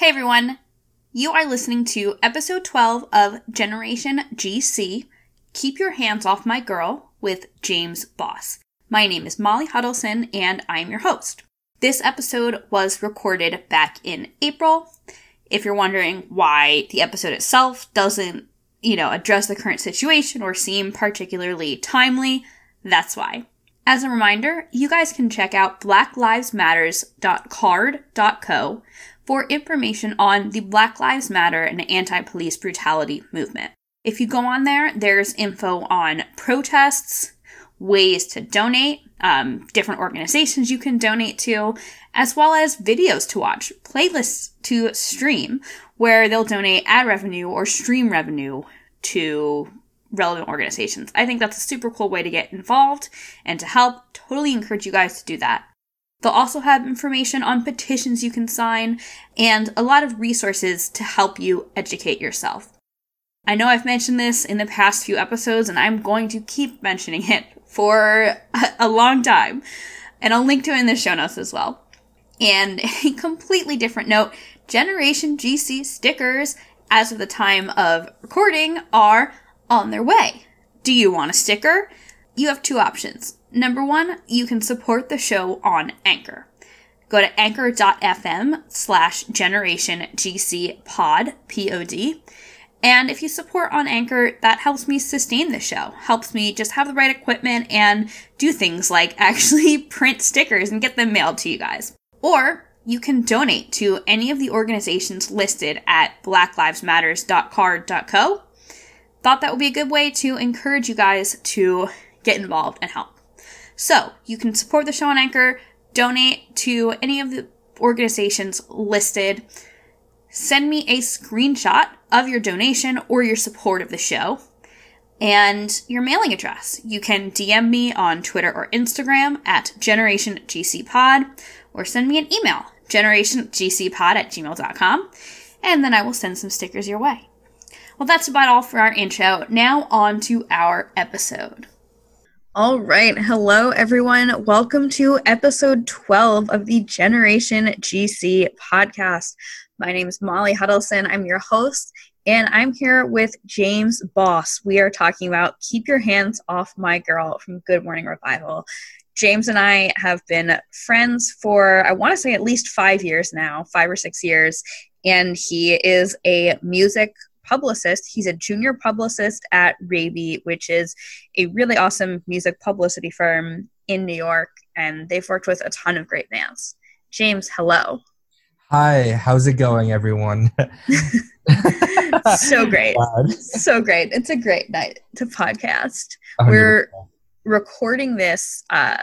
Hey everyone! You are listening to episode 12 of Generation GC Keep Your Hands Off My Girl with James Boss. My name is Molly Hudelson and I'm your host. This episode was recorded back in April. If you're wondering why the episode itself doesn't, you know, address the current situation or seem particularly timely, that's why. As a reminder, you guys can check out blacklivesmatters.carrd.co for information on the Black Lives Matter and anti police brutality movement. If you go on there, there's info on protests, ways to donate, um, different organizations you can donate to, as well as videos to watch, playlists to stream, where they'll donate ad revenue or stream revenue to relevant organizations. I think that's a super cool way to get involved and to help. Totally encourage you guys to do that. They'll also have information on petitions you can sign and a lot of resources to help you educate yourself. I know I've mentioned this in the past few episodes and I'm going to keep mentioning it for a long time. And I'll link to it in the show notes as well. And a completely different note, Generation GC stickers, as of the time of recording, are on their way. Do you want a sticker? You have two options. Number one, you can support the show on Anchor. Go to anchor.fm slash generation GC pod, P-O-D. And if you support on Anchor, that helps me sustain the show, helps me just have the right equipment and do things like actually print stickers and get them mailed to you guys. Or you can donate to any of the organizations listed at blacklivesmatters.carrd.co. Thought that would be a good way to encourage you guys to get involved and help. So you can support the show on Anchor, donate to any of the organizations listed, send me a screenshot of your donation or your support of the show, and your mailing address. You can DM me on Twitter or Instagram at GenerationGCPod, or send me an email, generationgcpod at gmail.com, and then I will send some stickers your way. Well, that's about all for our intro. Now, on to our episode. All right. Hello, everyone. Welcome to episode 12 of the Generation GC podcast. My name is Molly Hudelson. I'm your host, and I'm here with James Boss. We are talking about Keep Your Hands Off My Girl from Good Morning Revival. James and I have been friends for, I want to say, at least five years now, five or six years. And he is a music publicist. He's a junior publicist at Reybee, which is a really awesome music publicity firm in New York, and they've worked with a ton of great bands. James, hello. Hi, how's it going, everyone? so great. so great. It's a great night to podcast. 100%. We're recording this uh,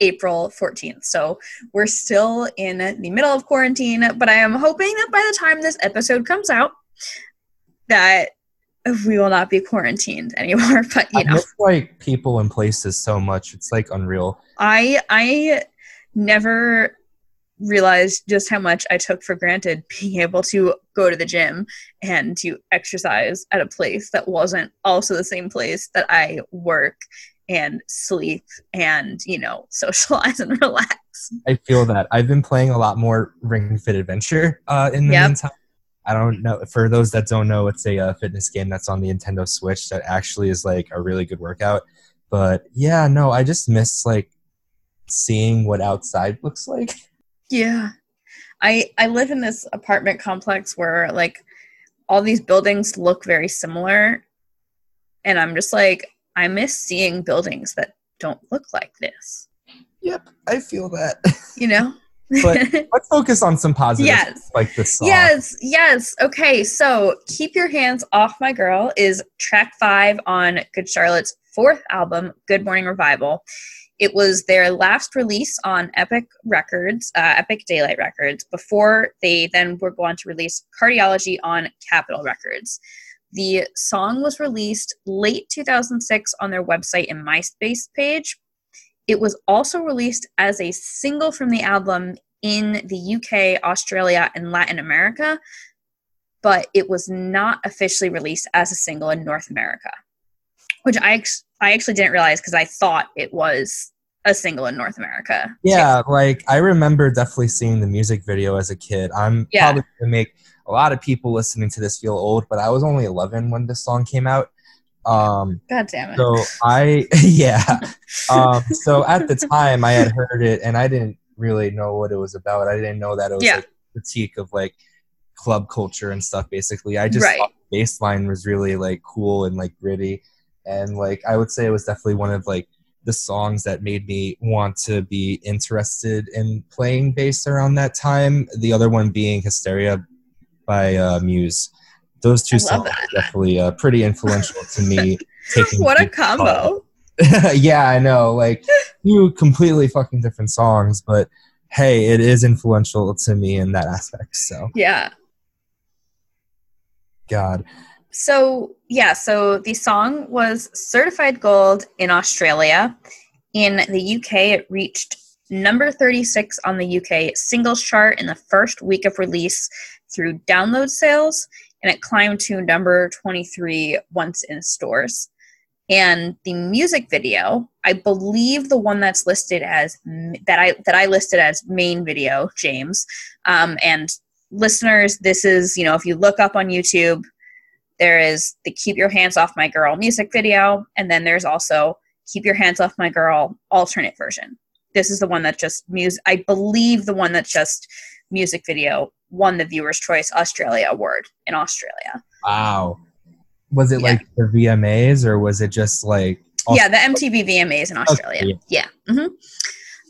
April 14th. So we're still in the middle of quarantine, but I am hoping that by the time this episode comes out, that we will not be quarantined anymore. But you I know, like people and places so much. It's like unreal. I I never realized just how much I took for granted being able to go to the gym and to exercise at a place that wasn't also the same place that I work and sleep and you know socialize and relax. I feel that I've been playing a lot more Ring Fit Adventure uh, in the yep. meantime I don't know. For those that don't know, it's a uh, fitness game that's on the Nintendo Switch that actually is like a really good workout. But yeah, no, I just miss like seeing what outside looks like. Yeah. I I live in this apartment complex where like all these buildings look very similar and I'm just like I miss seeing buildings that don't look like this. Yep, I feel that. You know? But let's focus on some positives yes. like this song. yes yes. Okay so keep your hands off my girl is track five on good charlotte's fourth album good morning revival. It was their last release on epic records uh, epic daylight records before they then were going to release cardiology on capitol records. The song was released late 2006 on their website and myspace page it was also released as a single from the album in the UK, Australia, and Latin America, but it was not officially released as a single in North America, which I, I actually didn't realize because I thought it was a single in North America. Yeah, too. like I remember definitely seeing the music video as a kid. I'm yeah. probably gonna make a lot of people listening to this feel old, but I was only 11 when this song came out. Um, God damn it. So I, yeah. um, so at the time I had heard it and I didn't really know what it was about. I didn't know that it was yeah. like critique of like club culture and stuff basically. I just right. thought the bass line was really like cool and like gritty. And like I would say it was definitely one of like the songs that made me want to be interested in playing bass around that time. The other one being Hysteria by uh, Muse. Those two songs that. are definitely uh, pretty influential to me. Taking what a combo! yeah, I know. Like two completely fucking different songs, but hey, it is influential to me in that aspect. So yeah. God. So yeah, so the song was certified gold in Australia. In the UK, it reached number 36 on the UK singles chart in the first week of release through download sales, and it climbed to number 23 once in stores. And the music video, I believe the one that's listed as that I that I listed as main video, James. Um, and listeners, this is you know if you look up on YouTube, there is the "Keep Your Hands Off My Girl" music video, and then there's also "Keep Your Hands Off My Girl" alternate version. This is the one that just music. I believe the one that's just music video won the Viewer's Choice Australia Award in Australia. Wow. Was it yeah. like the VMAs or was it just like? yeah, the MTV VMAs in Australia. Okay. Yeah. Mm-hmm.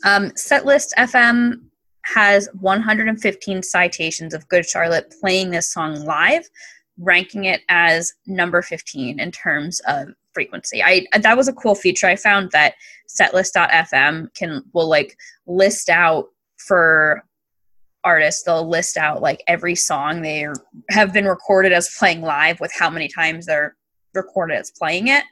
Um, Setlist FM has 115 citations of Good Charlotte playing this song live, ranking it as number 15 in terms of frequency. I that was a cool feature. I found that setlist.fm can will like list out for artists they'll list out like every song they have been recorded as playing live with how many times they're recorded as playing it.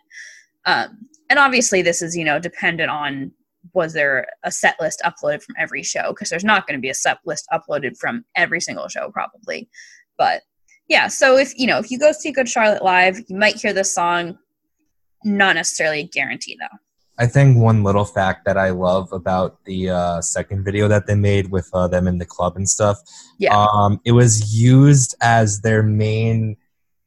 Um, and obviously this is you know dependent on was there a set list uploaded from every show? Because there's not going to be a set list uploaded from every single show probably. But yeah so if you know if you go see good charlotte live you might hear this song. Not necessarily a guarantee though I think one little fact that I love about the uh, second video that they made with uh, them in the club and stuff, yeah, um, it was used as their main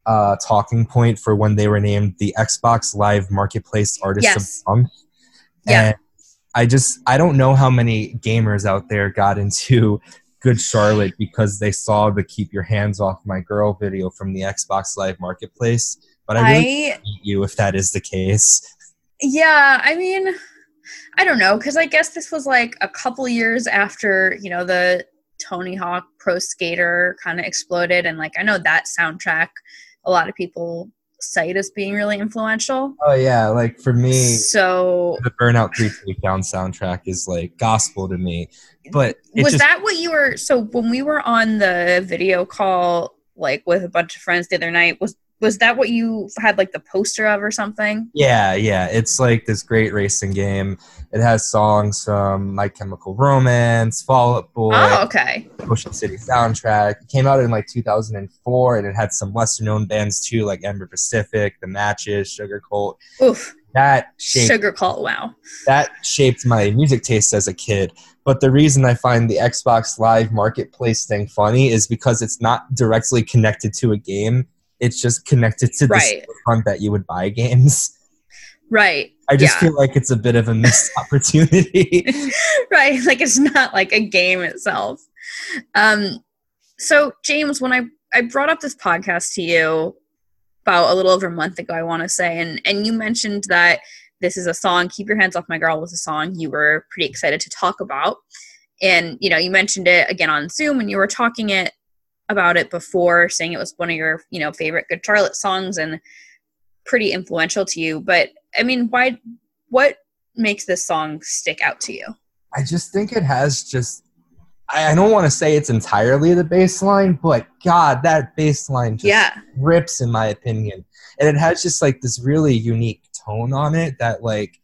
uh, talking point for when they were named the Xbox Live Marketplace Artist yes. of the Month. Yeah. And I just I don't know how many gamers out there got into Good Charlotte because they saw the "Keep Your Hands Off My Girl" video from the Xbox Live Marketplace. But I really I, you if that is the case. Yeah, I mean, I don't know because I guess this was like a couple years after you know the Tony Hawk Pro Skater kind of exploded, and like I know that soundtrack, a lot of people cite as being really influential. Oh yeah, like for me, so the Burnout Three Takedown soundtrack is like gospel to me. But was just, that what you were? So when we were on the video call, like with a bunch of friends the other night, was was that what you had like the poster of or something? Yeah, yeah. It's like this great racing game. It has songs from My Chemical Romance, Fall Out Boy, oh, okay. Ocean City soundtrack. It came out in like 2004, and it had some lesser known bands too, like Amber Pacific, The Matches, Sugarcult. Oof. That shaped, Sugar Cult, wow. That shaped my music taste as a kid. But the reason I find the Xbox Live Marketplace thing funny is because it's not directly connected to a game it's just connected to the front that you would buy games. Right. I just yeah. feel like it's a bit of a missed opportunity. right. Like it's not like a game itself. Um so James, when I I brought up this podcast to you about a little over a month ago, I want to say, and and you mentioned that this is a song, Keep Your Hands Off My Girl was a song you were pretty excited to talk about. And you know, you mentioned it again on Zoom and you were talking it about it before, saying it was one of your, you know, favorite Good Charlotte songs and pretty influential to you. But I mean, why? What makes this song stick out to you? I just think it has just. I don't want to say it's entirely the bass line, but God, that bass line just yeah. rips, in my opinion. And it has just like this really unique tone on it that like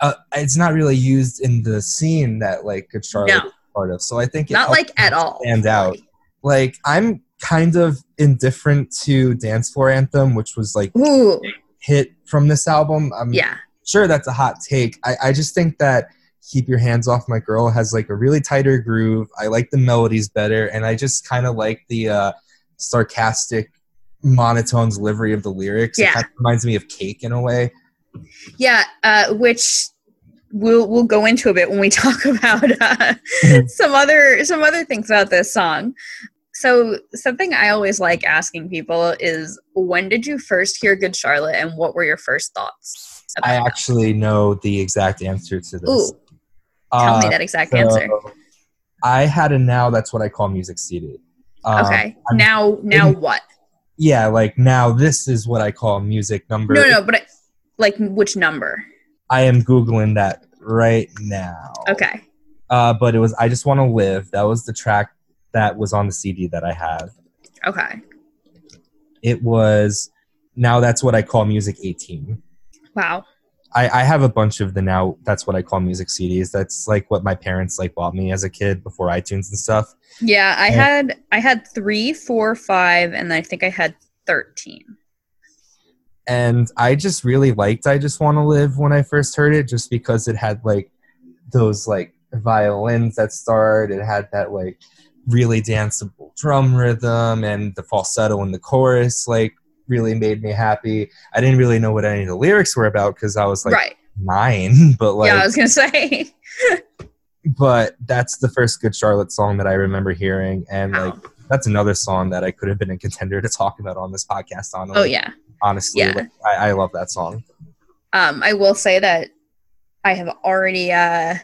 uh, it's not really used in the scene that like Good Charlotte no. part of. So I think not like at all stand out like I'm kind of indifferent to Dance Floor Anthem, which was like Ooh. hit from this album. I'm yeah. sure that's a hot take. I, I just think that keep your hands off my girl has like a really tighter groove. I like the melodies better, and I just kind of like the uh, sarcastic monotone delivery of the lyrics. Yeah. It kind of reminds me of Cake in a way. Yeah, uh, which we'll we'll go into a bit when we talk about uh, some other some other things about this song. So something I always like asking people is when did you first hear Good Charlotte and what were your first thoughts? I actually know the exact answer to this. Ooh, tell me Uh, that exact so answer. I had a now that's what I call music CD. Um, Okay. I'm- now now in- what? yeah, like now this is what I call music number. No, no, but I, like which number? I am googling that right now. Okay. Uh, but it was I just want to live. That was the track that was on the CD that I have. Okay. It was now that's what I call music 18. Wow. I, I have a bunch of the now that's what I call music CDs. That's like what my parents like bought me as a kid before iTunes and stuff. Yeah, I Yeah. had I had three, four, five, and I think I had thirteen. and I just really liked I Just Want to Live when I first heard it just because it had like those like violins that start it had that like really danceable drum rhythm and the falsetto in the chorus like really made me happy. I didn't really know what any of the lyrics were about cuz I was like right. 9 but like yeah, I was gonna say. but that's the first good Charlotte song that I remember hearing and Wow. like that's another song that I could have been a contender to talk about on this podcast on oh yeah. honestly Yeah. like, I, I love that song Um, I will say that I have already uh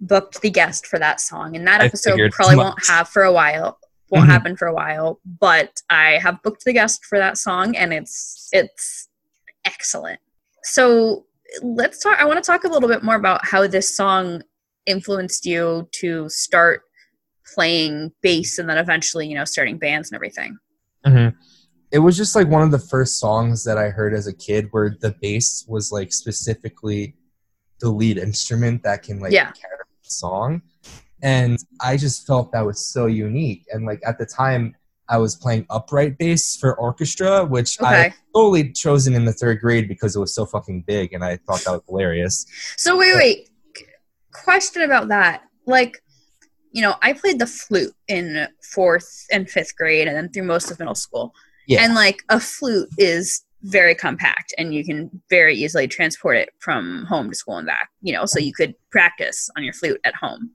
booked the guest for that song, and that episode probably won't have for a while. Won't Mhm. happen for a while, but I have booked the guest for that song, and it's it's excellent. So let's talk. I want to talk a little bit more about how this song influenced you to start playing bass, and then eventually, you know, starting bands and everything. hmm It was just like one of the first songs that I heard as a kid where the bass was like specifically the lead instrument that can like Yeah. carry song. And I just felt that was so unique. And like at the time, I was playing upright bass for orchestra, which I Okay. totally chosen in the third grade because it was so fucking big and I thought that was hilarious. So wait, wait. Question about that. Like, you know, I played the flute in fourth and fifth grade, and then through most of middle school. Yeah. And like a flute is very compact, and you can very easily transport it from home to school and back. You know, so you could practice on your flute at home.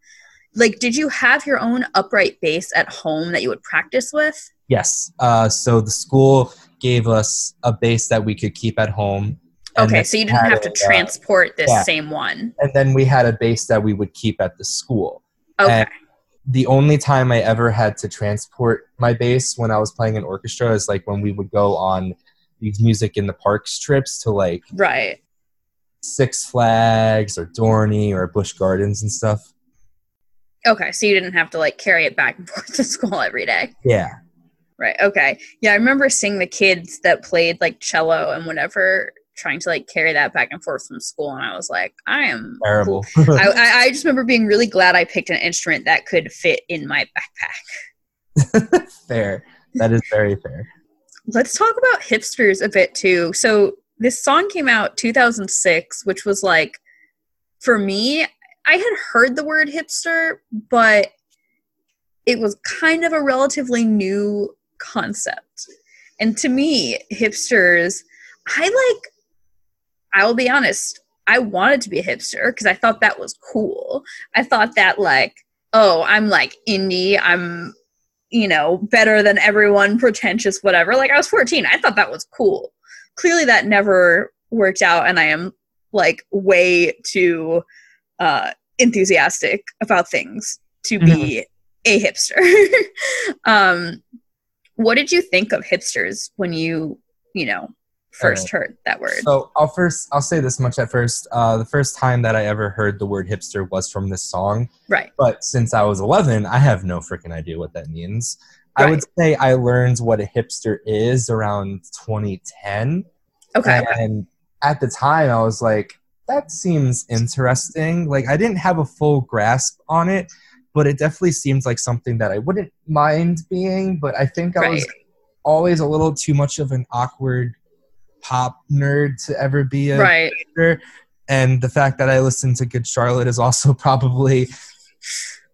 Like, did you have your own upright bass at home that you would practice with? Yes. Uh, so the school gave us a bass that we could keep at home. Okay, so you didn't have to a, uh, transport this yeah. same one. and then we had a bass that we would keep at the school. Okay. And the only time I ever had to transport my bass when I was playing in orchestra is like when we would go on these music in the parks trips to like right. Six Flags or Dorney or Busch Gardens and stuff. Okay, so you didn't have to like carry it back and forth to school every day. Yeah. Right. Okay. Yeah, I remember seeing the kids that played like cello and whatever trying to like carry that back and forth from school, and I was like, I am Terrible. I, I just remember being really glad I picked an instrument that could fit in my backpack. fair. That is very fair. Let's talk about hipsters a bit too. So this song came out 2006, which was like, for me, I had heard the word hipster, but it was kind of a relatively new concept. And to me, hipsters, I like, I will be honest, I wanted to be a hipster because I thought that was cool. I thought that, like, oh, I'm like indie, I'm, you know, better than everyone, pretentious, whatever. Like, I was 14. I thought that was cool. Clearly, that never worked out, and I am like way too uh, enthusiastic about things to be a hipster. um, what did you think of hipsters when you, you know, first heard that word? So I'll first I'll say this much at first. Uh, the first time that I ever heard the word hipster was from this song. right. But since I was 11, I have no freaking idea what that means. I would say I learned what a hipster is around 2010. Okay. And at the time, I was like, that seems interesting. Like, I didn't have a full grasp on it, but it definitely seems like something that I wouldn't mind being. But I think I was always a little too much of an awkward pop nerd to ever be a Right. and the fact that I listen to Good Charlotte is also probably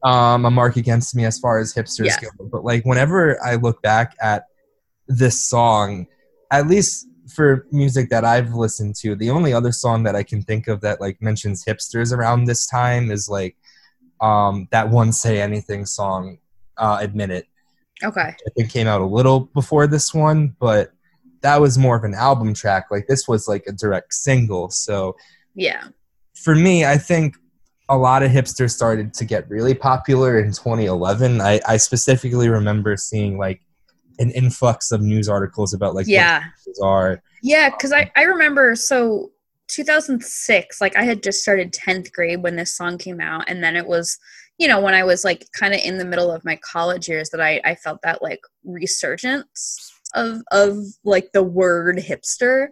um, a mark against me as far as hipsters yeah. go. But like whenever I look back at this song, at least for music that I've listened to, the only other song that I can think of that like mentions hipsters around this time is like um, that one "Say Anything" song, uh, "Admit It." Okay. I think came out a little before this one, but that was more of an album track. Like this was like a direct single. So yeah. For me, I think a lot of hipsters started to get really popular in 2011. I, I specifically remember seeing like an influx of news articles about like yeah are yeah because I, I remember so 2006 like i had just started 10th grade when this song came out and then it was you know when i was like kind of in the middle of my college years that i i felt that like resurgence of of like the word hipster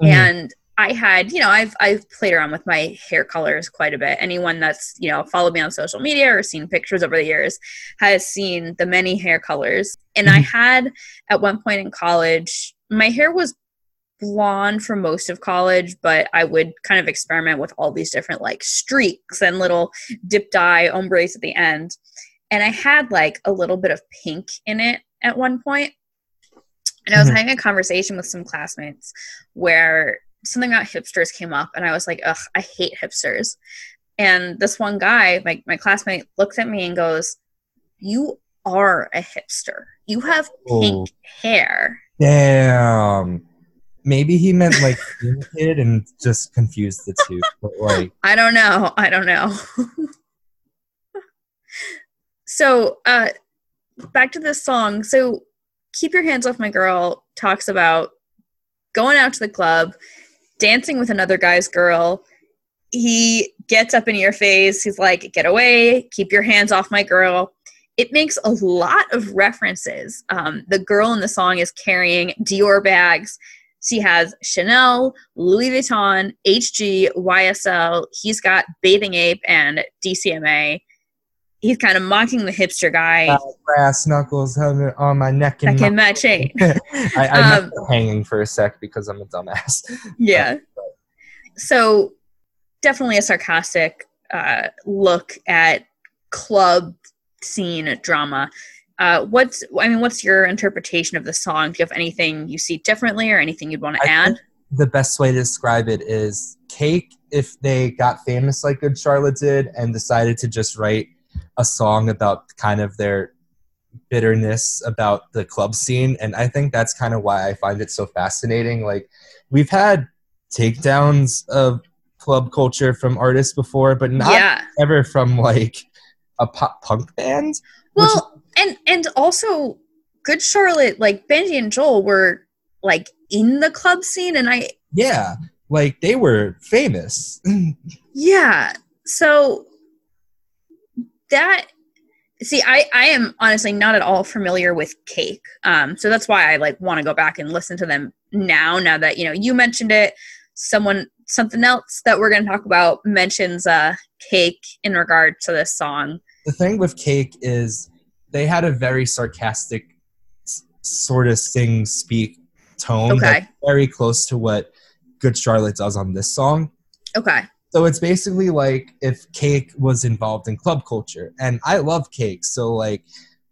mm-hmm. and I had, you know, I've I've played around with my hair colors quite a bit. Anyone that's, you know, followed me on social media or seen pictures over the years has seen the many hair colors. And I mm-hmm. had at one point in college, my hair was blonde for most of college, but I would kind of experiment with all these different like streaks and little dip dye ombres at the end. And I had like a little bit of pink in it at one point. And I was mm-hmm. having a conversation with some classmates where something about hipsters came up and I was like, ugh, I hate hipsters. And this one guy, my, my classmate, looks at me and goes, You are a hipster. You have pink oh. hair. Damn. Maybe he meant like kid and just confused the two. But like I don't know. I don't know. so uh back to this song. So Keep Your Hands Off My Girl talks about going out to the club dancing with another guy's girl. He gets up in your face. He's like, Get away, keep your hands off my girl. It makes a lot of references. Um, the girl in the song is carrying Dior bags. She has Chanel, Louis Vuitton, HG, YSL. He's got Bathing Ape and DCMA he's kind of mocking the hipster guy. Uh, brass knuckles on my neck and neck my chain. I, I um, hanging for a sec because I'm a dumbass. Yeah. so definitely a sarcastic uh, look at club scene drama. Uh, what's I mean, what's your interpretation of the song? Do you have anything you see differently, or anything you'd want to add? The best way to describe it is Cake. If they got famous like Good Charlotte did and decided to just write a song about kind of their bitterness about the club scene and i think that's kind of why i find it so fascinating like we've had takedowns of club culture from artists before but not yeah. ever from like a pop punk band well and and also good charlotte like benji and joel were like in the club scene and i yeah like they were famous yeah so that see i i am honestly not at all familiar with cake. Um so that's why i like want to go back and listen to them now now that you know you mentioned it. Someone something else that we're going to talk about mentions uh cake in regard to this song. The thing with cake is they had a very sarcastic sort of sing speak tone okay. very close to what good charlotte does on this song. Okay so it's basically like if cake was involved in club culture. And I love cake. So like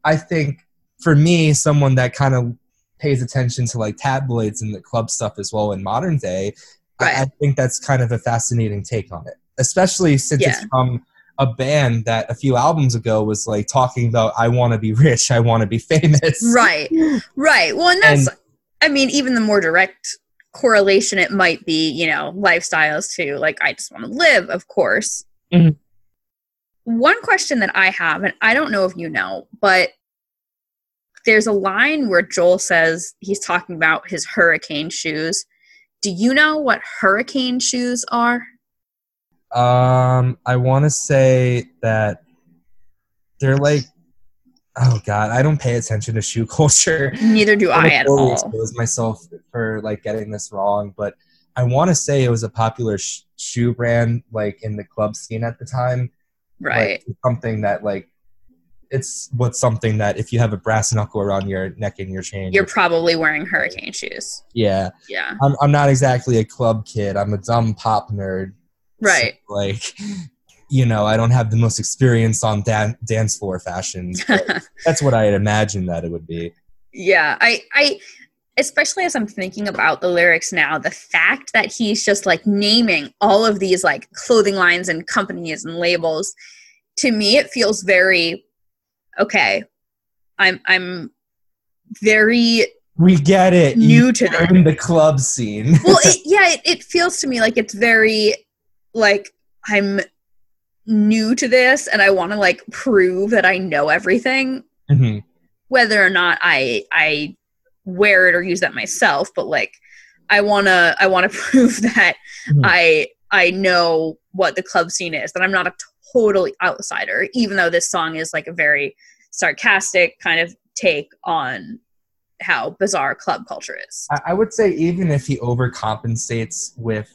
I think for me, someone that kind of pays attention to like tabloids and the club stuff as well in modern day, right. I, I, think that's kind of a fascinating take on it. Especially since yeah. it's from a band that a few albums ago was like talking about I want to be rich, I want to be famous. Right. Right. Well, and that's and, I mean, even the more direct correlation it might be, you know, lifestyles too. Like, I just want to live, of course. Mm-hmm. One question that I have, and I don't know if you know, but there's a line where Joel says he's talking about his hurricane shoes. Do you know what hurricane shoes are? Um, I want to say that they're like oh god. I don't pay attention to shoe culture. Neither do i, I at all. expose myself for like getting this wrong but i want to say it was a popular sh- shoe brand like in the club scene at the time. Right. like, something that like it's what's something that if you have a brass knuckle around your neck and your chain you're probably wearing hurricane shoes. Yeah. Yeah. I'm, I'm not exactly a club kid. I'm a dumb pop nerd. Right. So, like, you know, I don't have the most experience on dan- dance floor fashions. that's what I had imagined that it would be. Yeah, I, I, especially as I'm thinking about the lyrics now, the fact that he's just like naming all of these like clothing lines and companies and labels, to me, it feels very okay. I'm, I'm very we get it. New you to in the club scene. well, it, yeah, it, it feels to me like it's very like I'm new to this and I want to like prove that I know everything. Mm-hmm. Whether or not I I wear it or use that myself, but like I wanna I wanna prove that mm-hmm. I I know what the club scene is, that I'm not a totally outsider, even though this song is like a very sarcastic kind of take on how bizarre club culture is. I would say even if he overcompensates with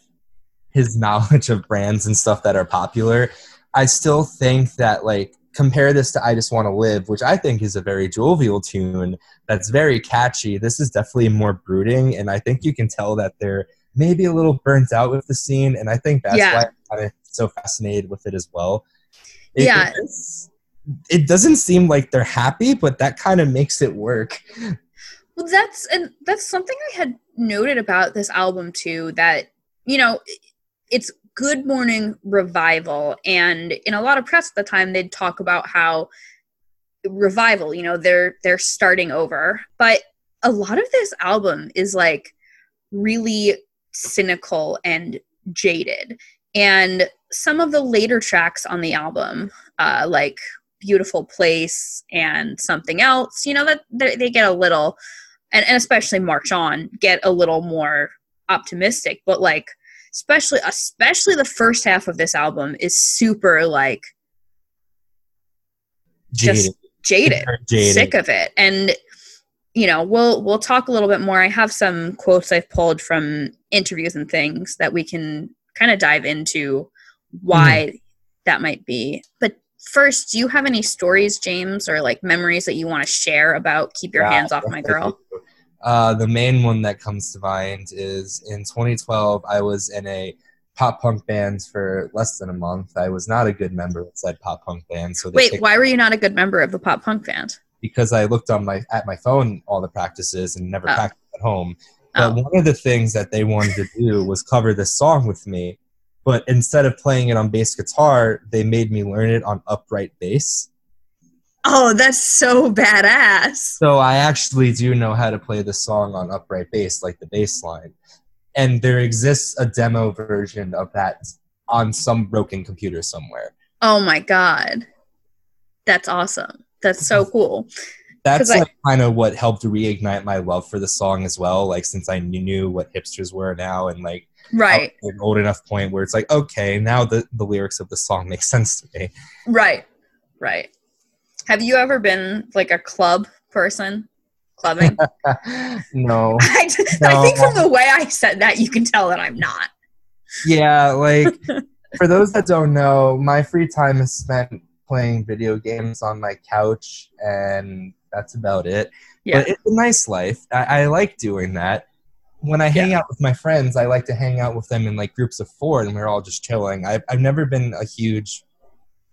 his knowledge of brands and stuff that are popular, I still think that like compare this to I Just Want to Live, which I think is a very jovial tune that's very catchy. This is definitely more brooding, and I think you can tell that they're maybe a little burnt out with the scene, and I think that's yeah. why I'm kind of so fascinated with it as well. It, yeah. it doesn't seem like they're happy, but that kind of makes it work. Well, that's and that's something I had noted about this album too. That you know, it's Good Morning Revival, and in a lot of press at the time, they'd talk about how revival. You know, they're they're starting over, but a lot of this album is like really cynical and jaded. And some of the later tracks on the album, uh, like Beautiful Place and something else, you know, that they get a little and, and especially March On get a little more optimistic. But like especially especially the first half of this album is super like just jaded, jaded, sick of it. And you know, we'll we'll talk a little bit more. I have some quotes I've pulled from interviews and things that we can kind of dive into why mm. that might be. But first, do you have any stories, James, or like memories that you want to share about Keep Your yeah, Hands Off My Girl? Uh, the main one that comes to mind is in 2012, I was in a pop punk band for less than a month. I was not a good member of said pop punk band. So wait, why were you not a good member of the pop punk band? Because I looked on my at my phone all the practices and never oh. practiced at home. But oh. one of the things that they wanted to do was cover this song with me. But instead of playing it on bass guitar, they made me learn it on upright bass. Oh, that's so badass. So I actually do know how to play the song on upright bass, like the bass line. And there exists a demo version of that on some broken computer somewhere. Oh my god. That's awesome. That's so cool. That's like I, kind of what helped reignite my love for the song as well. Like since I knew what hipsters were now and like right an old enough point where it's like, okay, now the, the lyrics of the song make sense to me. Right. Right. Have you ever been like a club person? Clubbing? no. I, no. I think from the way I said that, you can tell that I'm not. Yeah, like for those that don't know, my free time is spent playing video games on my couch, and that's about it. Yeah. But it's a nice life. I, I like doing that. When I hang yeah. out with my friends, I like to hang out with them in like groups of four, and we're all just chilling. I've, I've never been a huge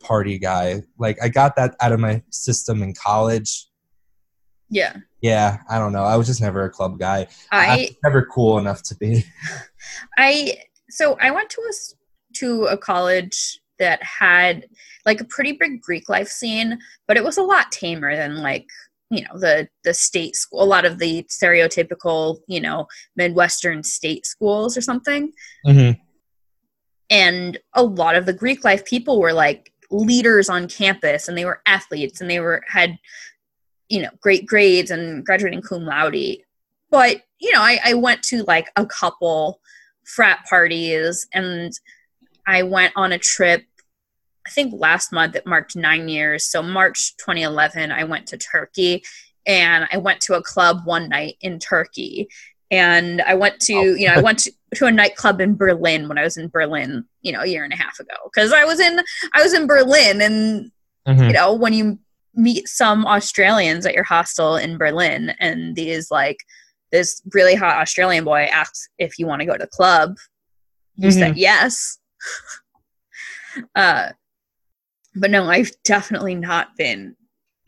party guy. Like I got that out of my system in college. Yeah. Yeah, I don't know. I was just never a club guy. I, I never cool enough to be. I so I went to a to a college that had like a pretty big Greek life scene, but it was a lot tamer than like you know the the state school a lot of the stereotypical you know midwestern state schools or something mm-hmm. and a lot of the greek life people were like leaders on campus and they were athletes and they were had you know great grades and graduating cum laude. But you know I, I went to like a couple frat parties and i went on a trip i think last month that marked nine years. So march 2011 i went to turkey and i went to a club one night in turkey and I went to, oh. you know, I went to, to, a nightclub in Berlin when I was in Berlin, you know, a year and a half ago. Because I was in, I was in Berlin, and mm-hmm. you know, when you meet some Australians at your hostel in Berlin, and these like this really hot Australian boy asks if you want to go to the club, you mm-hmm. said yes. Uh, but no, I've definitely not been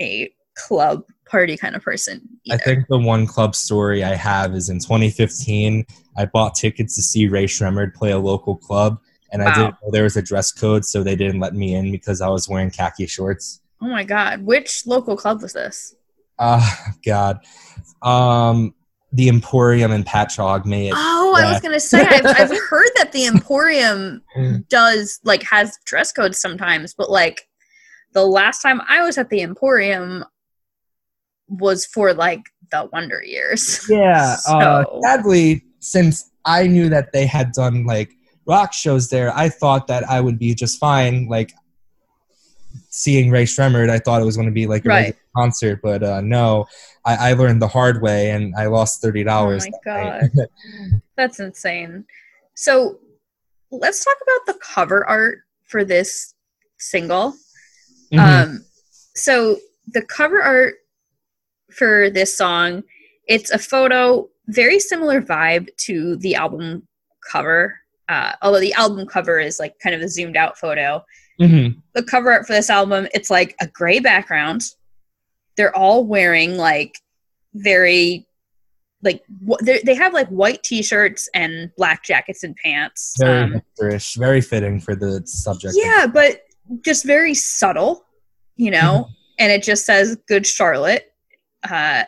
a club party kind of person. Either. I think the one club story I have is in 2015. I bought tickets to see Rae Sremmurd play a local club, and wow. I didn't know there was a dress code, so they didn't let me in because I was wearing khaki shorts. Oh my god! Which local club was this? Oh God, um, the Emporium in Patchogue may. Oh, I was gonna say I've, I've heard that the Emporium does like has dress codes sometimes, but like the last time I was at the Emporium was for like the Wonder Years. Yeah, so. uh, sadly, since I knew that they had done like rock shows there, I thought that I would be just fine. Like seeing Rae Sremmurd, I thought it was going to be like a right. concert, but uh, no, I, I, learned the hard way and I lost thirty dollars. Oh my god, that's insane. So let's talk about the cover art for this single. Mm-hmm. Um, so the cover art for this song, it's a photo, very similar vibe to the album cover. Uh, although the album cover is like kind of a zoomed out photo. Mm-hmm. The cover art for this album, it's like a gray background. They're all wearing like very like they have like white t-shirts and black jackets and pants. Very um, very fitting for the subject. Yeah, but just very subtle, you know. Mm-hmm. and it just says "Good Charlotte." Uh,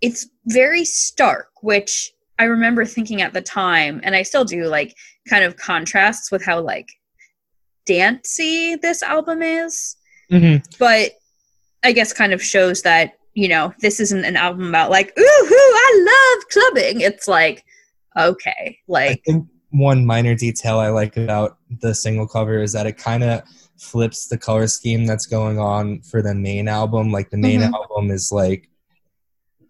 it's very stark, which I remember thinking at the time, and I still do, like kind of contrasts with how like dancey this album is. Mm-hmm. But I guess kind of shows that you know this isn't an album about like ooh I love clubbing. It's like okay, like one minor detail I like about the single cover is that it kind of flips the color scheme that's going on for the main album. Like the main mm-hmm. album is like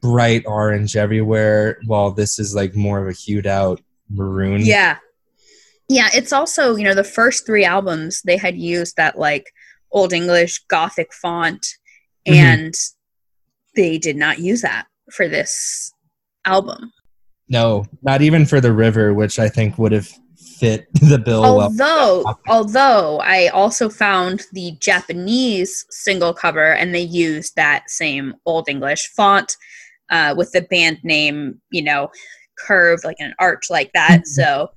bright orange everywhere, while this is like more of a hued out maroon. Yeah. Yeah, it's also, you know, the first three albums they had used that like old English gothic font mm-hmm. and they did not use that for this album. No, not even for the river, which I think would have fit the bill. Although, well. although I also found the Japanese single cover, and they used that same Old English font uh, with the band name, you know, curved like an arch like that. Mm-hmm. So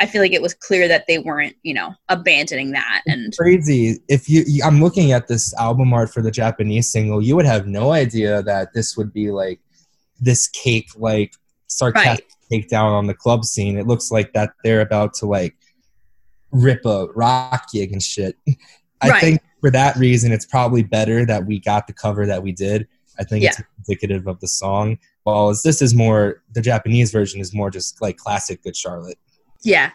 I feel like it was clear that they weren't, you know, abandoning that. And it's crazy. If you, you, I'm looking at this album art for the Japanese single, you would have no idea that this would be like this cake, like sarcastic right. takedown on the club scene. It looks like that they're about to like rip a rock gig and shit. I right. think for that reason, it's probably better that we got the cover that we did. I think yeah. it's indicative of the song. While this is more, the Japanese version is more just like classic Good Charlotte. Yeah.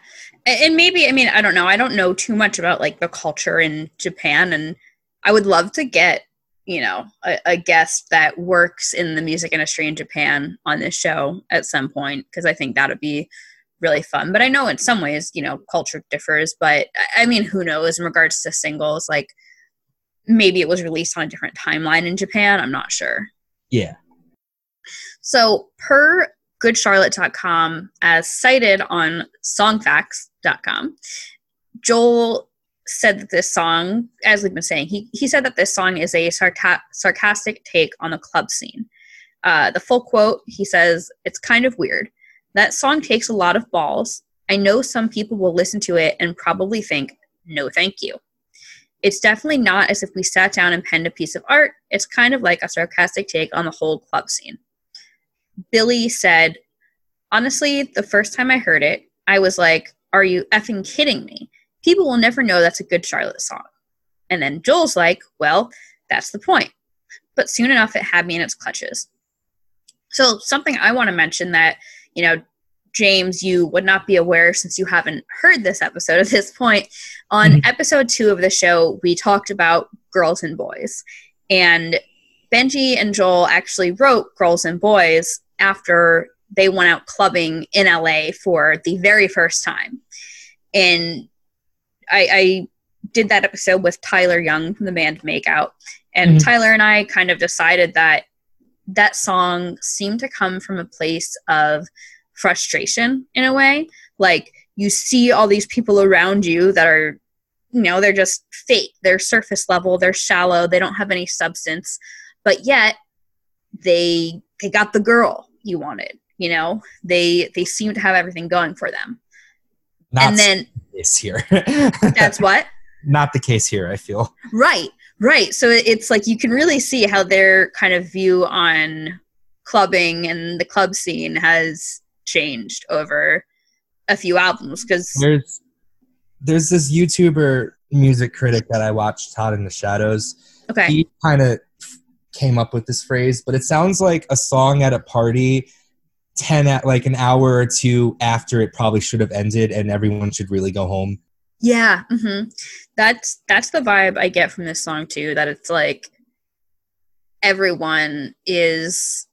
And maybe, I mean, I don't know. I don't know too much about like the culture in Japan. And I would love to get, you know, a, a guest that works in the music industry in Japan on this show at some point, because I think that would be really fun. But I know in some ways, you know, culture differs. But I mean, who knows in regards to singles? Like maybe it was released on a different timeline in Japan. I'm not sure. Yeah. So per goodcharlotte.com as cited on songfacts.com. Joel said that this song, as we've been saying, he, he said that this song is a sarca- sarcastic take on the club scene. Uh, the full quote, he says, It's kind of weird. That song takes a lot of balls. I know some people will listen to it and probably think, no, thank you. It's definitely not as if we sat down and penned a piece of art. It's kind of like a sarcastic take on the whole club scene. Billy said, Honestly, the first time I heard it, I was like, Are you effing kidding me? People will never know that's a good Charlotte song. And then Joel's like, Well, that's the point. But soon enough, it had me in its clutches. So, something I want to mention that, you know, James, you would not be aware since you haven't heard this episode at this point. On mm-hmm. episode two of the show, we talked about girls and boys. And Benji and Joel actually wrote Girls and Boys after they went out clubbing in LA for the very first time. And I, I did that episode with Tyler Young from the band Makeout. And mm-hmm. Tyler and I kind of decided that that song seemed to come from a place of frustration in a way. Like you see all these people around you that are you know they're just fake they're surface level they're shallow they don't have any substance but yet they they got the girl you wanted you know they they seem to have everything going for them Not and then the case here. that's what not the case here. I feel. right right so it's like you can really see how their kind of view on clubbing and the club scene has changed over a few albums because There's there's this YouTuber music critic that I watched, Todd in the Shadows. okay He kind of came up with this phrase, but it sounds like a song at a party. 10 at like an hour or two after it probably should have ended and everyone should really go home Yeah, hmm that's that's the vibe I get from this song too. That it's like everyone is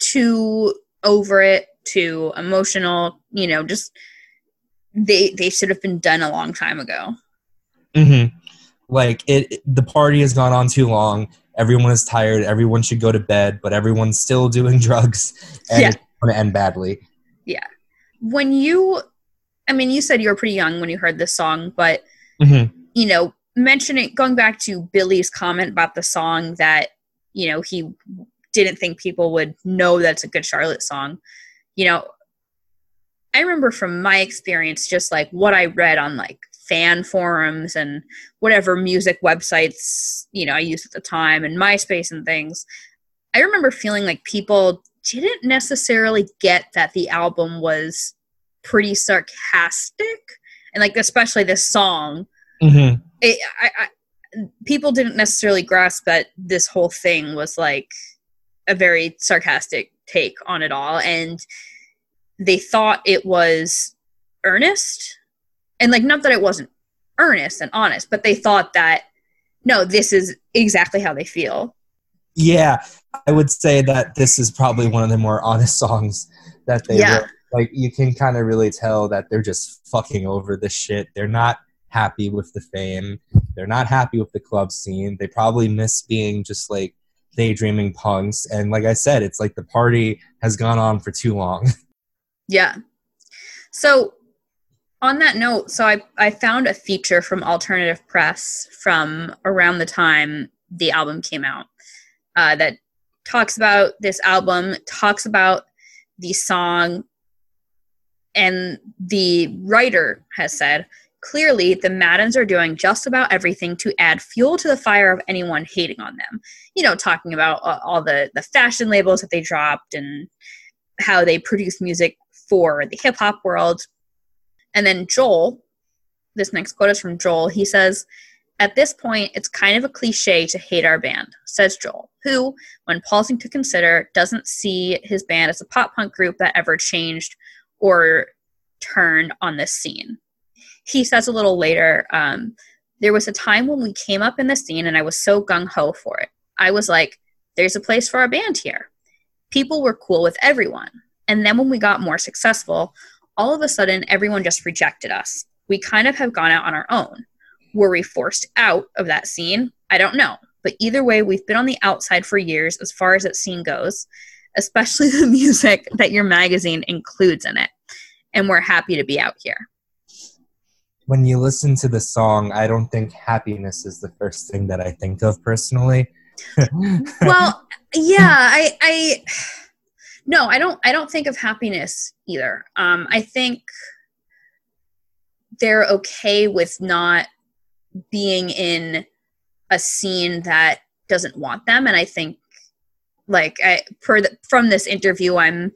too over it, too emotional. You know, just they they should have been done a long time ago. Mm-hmm. Like it, it- the party has gone on too long. Everyone is tired. Everyone should go to bed, but everyone's still doing drugs, and Yeah. it's going to end badly. Yeah. When you, I mean, you said you were pretty young when you heard this song, but Mm-hmm. you know, mentioning going back to Billy's comment about the song that you know he didn't think people would know that's a good Charlotte song. You know, I remember from my experience, just like what I read on like fan forums and whatever music websites you know I used at the time and MySpace and things. I remember feeling like people didn't necessarily get that the album was pretty sarcastic and like especially this song Mm-hmm. it, I, I, people didn't necessarily grasp that this whole thing was like a very sarcastic take on it all and they thought it was earnest and like not that it wasn't earnest and honest but they thought that no this is exactly how they feel Yeah, I would say that this is probably one of the more honest songs that they Yeah. wrote. Like you can kind of really tell that they're just fucking over the shit. They're not happy with the fame. They're not happy with the club scene. They probably miss being just like daydreaming punks. And like I said, it's like the party has gone on for too long. Yeah. So on that note, so I, I found a feature from Alternative Press from around the time the album came out uh, that talks about this album, talks about the song, and the writer has said clearly the Maddens are doing just about everything to add fuel to the fire of anyone hating on them. You know, talking about all the the fashion labels that they dropped and how they produce music for the hip hop world. And then Joel, this next quote is from Joel. He says, At this point, it's kind of a cliche to hate our band, says Joel, who, when pausing to consider, doesn't see his band as a pop punk group that ever changed or turned on this scene. He says a little later, um, There was a time when we came up in the scene and I was so gung ho for it. I was like, There's a place for our band here. People were cool with everyone. And then when we got more successful, all of a sudden everyone just rejected us. We kind of have gone out on our own. Were we forced out of that scene? I don't know. But either way, we've been on the outside for years as far as that scene goes, especially the music that your magazine includes in it. And we're happy to be out here. when you listen to the song, I don't think happiness is the first thing that I think of personally. well yeah i i no i don't i don't think of happiness either. Um i think they're okay with not being in a scene that doesn't want them. And i think like I, per the, from this interview i'm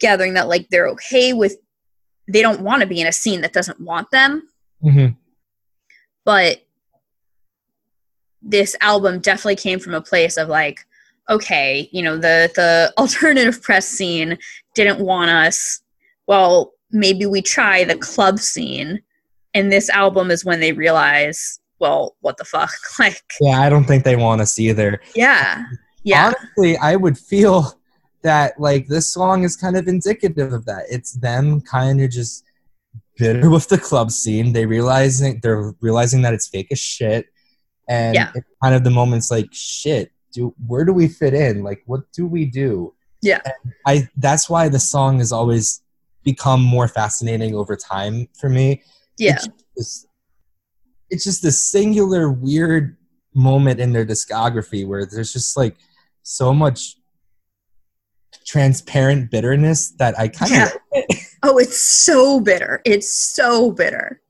gathering that like they're okay with they don't want to be in a scene that doesn't want them. Mhm. but this album definitely came from a place of like okay you know the the alternative press scene didn't want us well maybe we try the club scene and this album is when they realize well what the fuck like Yeah, I don't think they want us either. yeah yeah Honestly, I would feel that like this song is kind of indicative of that. It's them kind of just bitter with the club scene. They realizing they're realizing that it's fake as shit, and Yeah. it's kind of the moments like shit. Do where do we fit in? Like, what do we do? Yeah. And I. That's why the song has always become more fascinating over time for me. yeah It's just- it's just this singular weird moment in their discography where there's just like so much transparent bitterness that I kind of yeah. oh, it's so bitter. It's so bitter.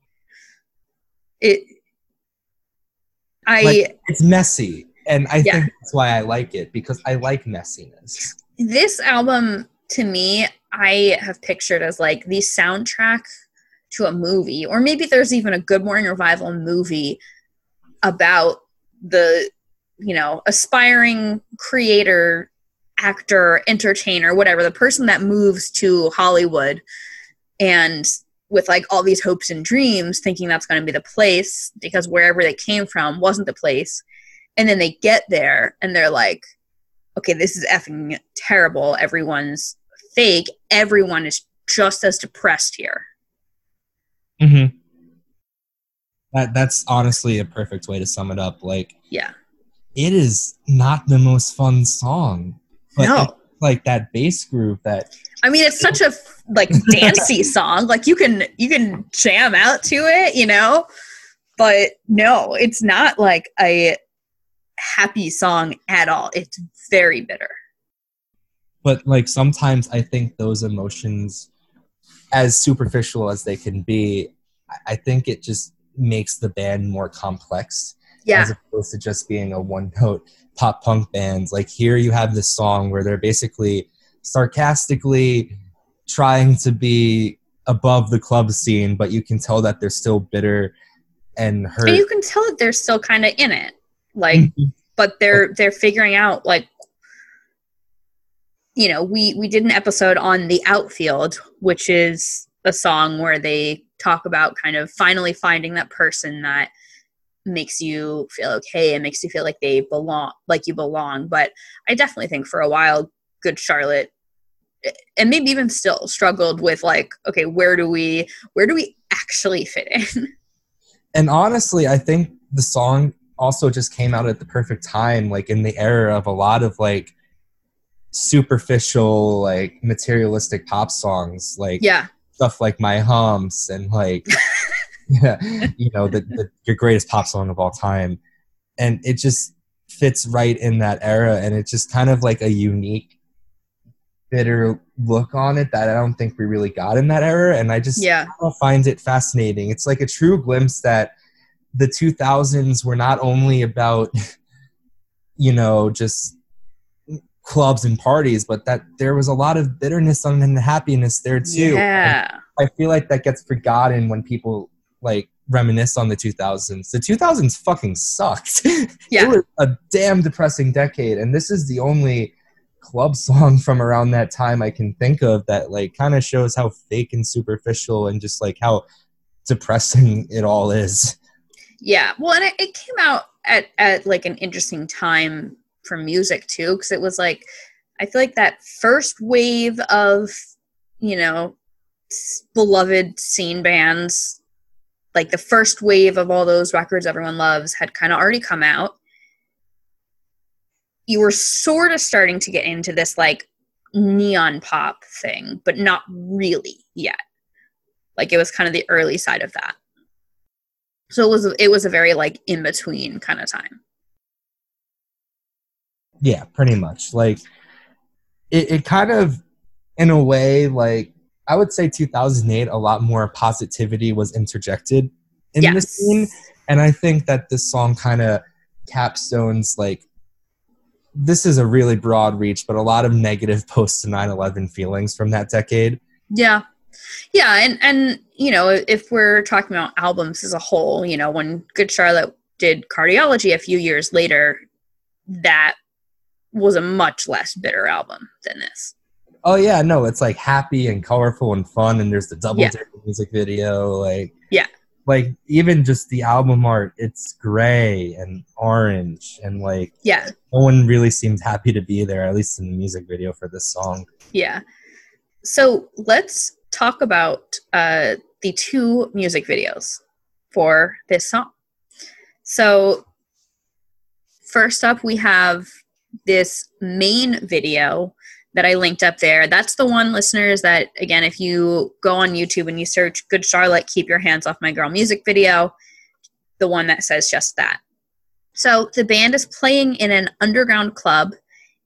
It I like, it's messy and I yeah. think that's why I like it because I like messiness. This album to me I have pictured as like the soundtrack to a movie or maybe there's even a Good Morning Revival movie about the you know aspiring creator actor entertainer whatever the person that moves to hollywood and with like all these hopes and dreams thinking that's going to be the place because wherever they came from wasn't the place and then they get there and they're like okay this is effing terrible everyone's fake everyone is just as depressed here mm-hmm that that's honestly a perfect way to sum it up. Like, yeah, it is not the most fun song, but no. like that bass groove that. I mean, it's such a like dancey song. Like you can you can jam out to it, you know. But no, it's not like a happy song at all. It's very bitter. But like sometimes I think those emotions, as superficial as they can be, I think it just makes the band more complex yeah. as opposed to just being a one note pop punk band. Like here you have this song where they're basically sarcastically trying to be above the club scene, but you can tell that they're still bitter and hurt. And you can tell that they're still kind of in it. Like mm-hmm. but they're they're figuring out like you know, we we did an episode on the outfield, which is a song where they talk about kind of finally finding that person that makes you feel okay and makes you feel like they belong like you belong. But i definitely think for a while good charlotte and maybe even still struggled with like okay where do we where do we actually fit in? And honestly i think the song also just came out at the perfect time like in the era of a lot of like superficial like materialistic pop songs like yeah. stuff like my humps and like yeah, you know the, the, your greatest pop song of all time. And it just fits right in that era and it's just kind of like a unique bitter look on it that i don't think we really got in that era and i just yeah. Find it fascinating. It's like a true glimpse that the 2000s were not only about you know just clubs and parties, but that there was a lot of bitterness and happiness there too. Yeah. And I feel like that gets forgotten when people like reminisce on the 2000s. The 2000s fucking sucked. Yeah. it was a damn depressing decade, and this is the only club song from around that time I can think of that like kind of shows how fake and superficial and just like how depressing it all is. Yeah. Well, and it, it came out at at like an interesting time for music too because it was like i feel like that first wave of you know beloved scene bands like the first wave of all those records everyone loves had kind of already come out you were sort of starting to get into this like neon pop thing but not really yet like it was kind of the early side of that so it was it was a very like in between kind of time yeah, pretty much. Like it, it kind of in a way like I would say 2008 a lot more positivity was interjected in yes. the scene and I think that this song kind of capstones like this is a really broad reach but a lot of negative post 9/11 feelings from that decade. Yeah. Yeah, and and you know, if we're talking about albums as a whole, you know, when Good Charlotte did Cardiology a few years later, that was a much less bitter album than this. Oh yeah, no, it's like happy and colorful and fun, and there's the double yeah. music video, like yeah, like even just the album art, it's gray and orange, and like yeah, no one really seems happy to be there, at least in the music video for this song. Yeah, so let's talk about uh, the two music videos for this song. So first up, we have this main video that I linked up there. That's the one, listeners, that again, if you go on YouTube and you search Good Charlotte, Keep Your Hands Off My Girl music video, the one that says just that. So the band is playing in an underground club.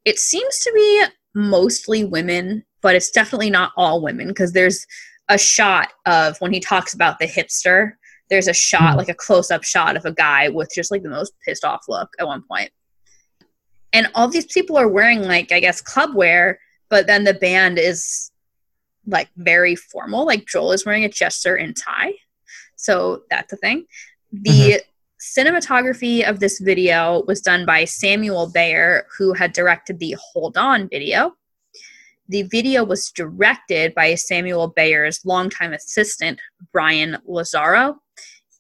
It seems to be mostly women, but it's definitely not all women because there's a shot of when he talks about the hipster, there's a shot, mm. like a close up shot of a guy with just like the most pissed off look at one point. And all these people are wearing like, I guess, club wear, but then the band is like very formal. Like Joel is wearing a jester and tie. So that's a thing. The mm-hmm. cinematography of this video was done by Samuel Bayer, who had directed the Hold On video. The video was directed by Samuel Bayer's longtime assistant, Brian Lazaro,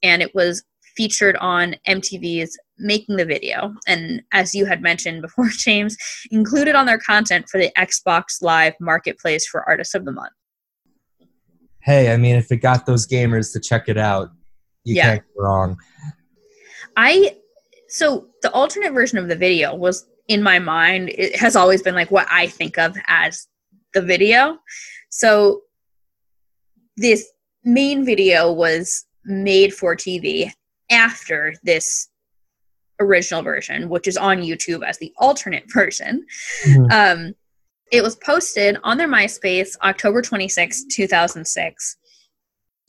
and it was featured on MTV's Making the Video. And as you had mentioned before, James, included on their content for the Xbox Live Marketplace for Artists of the Month. Hey, I mean, if it got those gamers to check it out, you yeah. can't go wrong. I so the alternate version of the video was in my mind. It has always been like what I think of as the video. So this main video was made for TV after this original version, which is on YouTube as the alternate version. Mm-hmm. Um, it was posted on their MySpace October 26, 2006.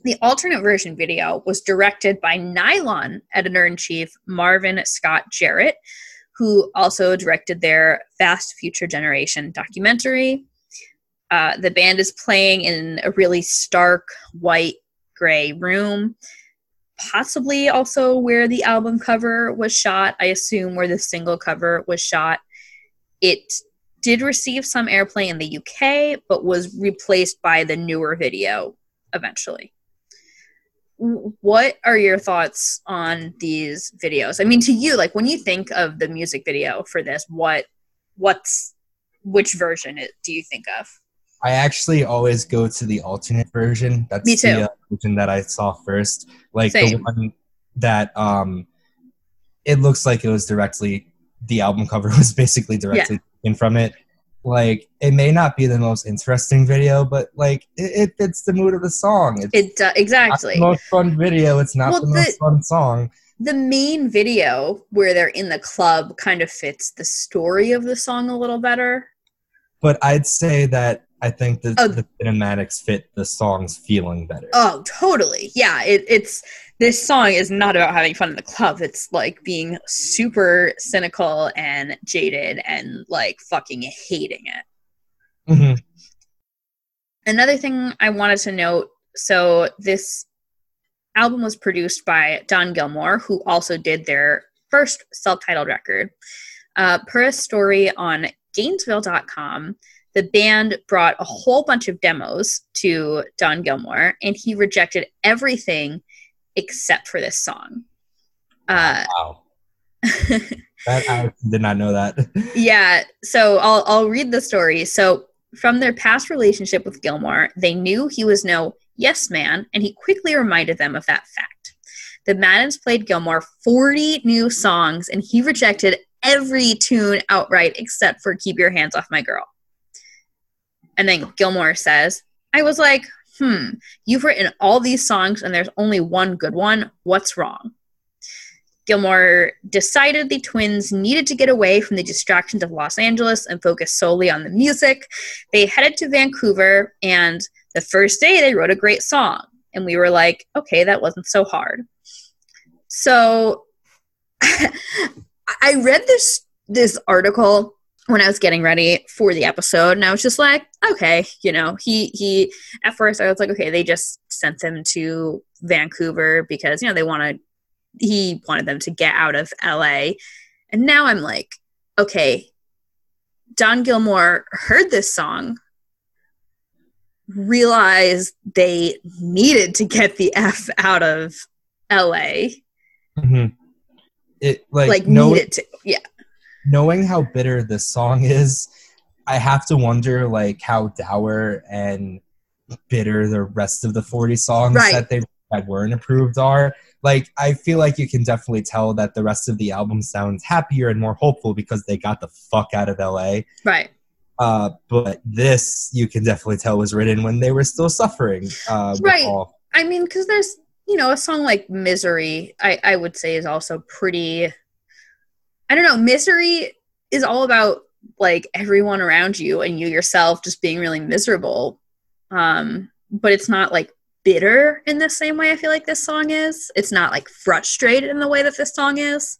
The alternate version video was directed by Nylon editor in chief Marvin Scott Jarrett, who also directed their Fast Future Generation documentary. Uh, the band is playing in a really stark white gray room, possibly also where the album cover was shot. I assume where the single cover was shot. It did receive some airplay in the UK, but was replaced by the newer video eventually what are your thoughts on these videos i mean to you like when you think of the music video for this what what's which version do you think of i actually always go to the alternate version that's Me too. the uh, version that i saw first like Same. the one that um it looks like it was directly the album cover was basically directly yeah. taken from it like it may not be the most interesting video, but like it, it fits the mood of the song. It's it uh, exactly the most fun video. It's not well, the, the most fun song. The main video where they're in the club kind of fits the story of the song a little better. But I'd say that I think the, oh, the cinematics fit the song's feeling better. Oh, totally. Yeah, it, it's this song is not about having fun in the club. It's like being super cynical and jaded and like fucking hating it. Mm-hmm. Another thing I wanted to note so this album was produced by Don Gilmore, who also did their first self titled record. Uh, per a story on Gainesville.com, the band brought a whole bunch of demos to Don Gilmore, and he rejected everything except for this song. Uh, wow. that, I did not know that. yeah. So I'll, I'll read the story. So, from their past relationship with Gilmore, they knew he was no yes man, and he quickly reminded them of that fact. The Maddens played Gilmore 40 new songs, and he rejected every tune outright except for Keep Your Hands Off My Girl. And then Gilmore says, I was like, hmm, you've written all these songs and there's only one good one. What's wrong? Gilmore decided the twins needed to get away from the distractions of Los Angeles and focus solely on the music. They headed to Vancouver, and the first day they wrote a great song. And we were like, okay, that wasn't so hard. So I read this this article when I was getting ready for the episode, and I was just like, okay, you know, he he. At first, I was like, okay, they just sent them to Vancouver because you know they wanted he wanted them to get out of L.A. And now I'm like, okay, Don Gilmore heard this song, realized they needed to get the f out of L.A. Mm-hmm. It like, like no, needed to, yeah knowing how bitter this song is, I have to wonder like how dour and bitter the rest of the 40 songs right. that they that weren't approved are. Like I feel like you can definitely tell that the rest of the album sounds happier and more hopeful because they got the fuck out of LA. Right. Uh, but this you can definitely tell was written when they were still suffering. Uh, right. All- I mean, because there's you know, a song like Misery, I, I would say is also pretty I don't know, Misery is all about like everyone around you and you yourself just being really miserable. Um, but it's not like bitter in the same way I feel like this song is. It's not like frustrated in the way that this song is.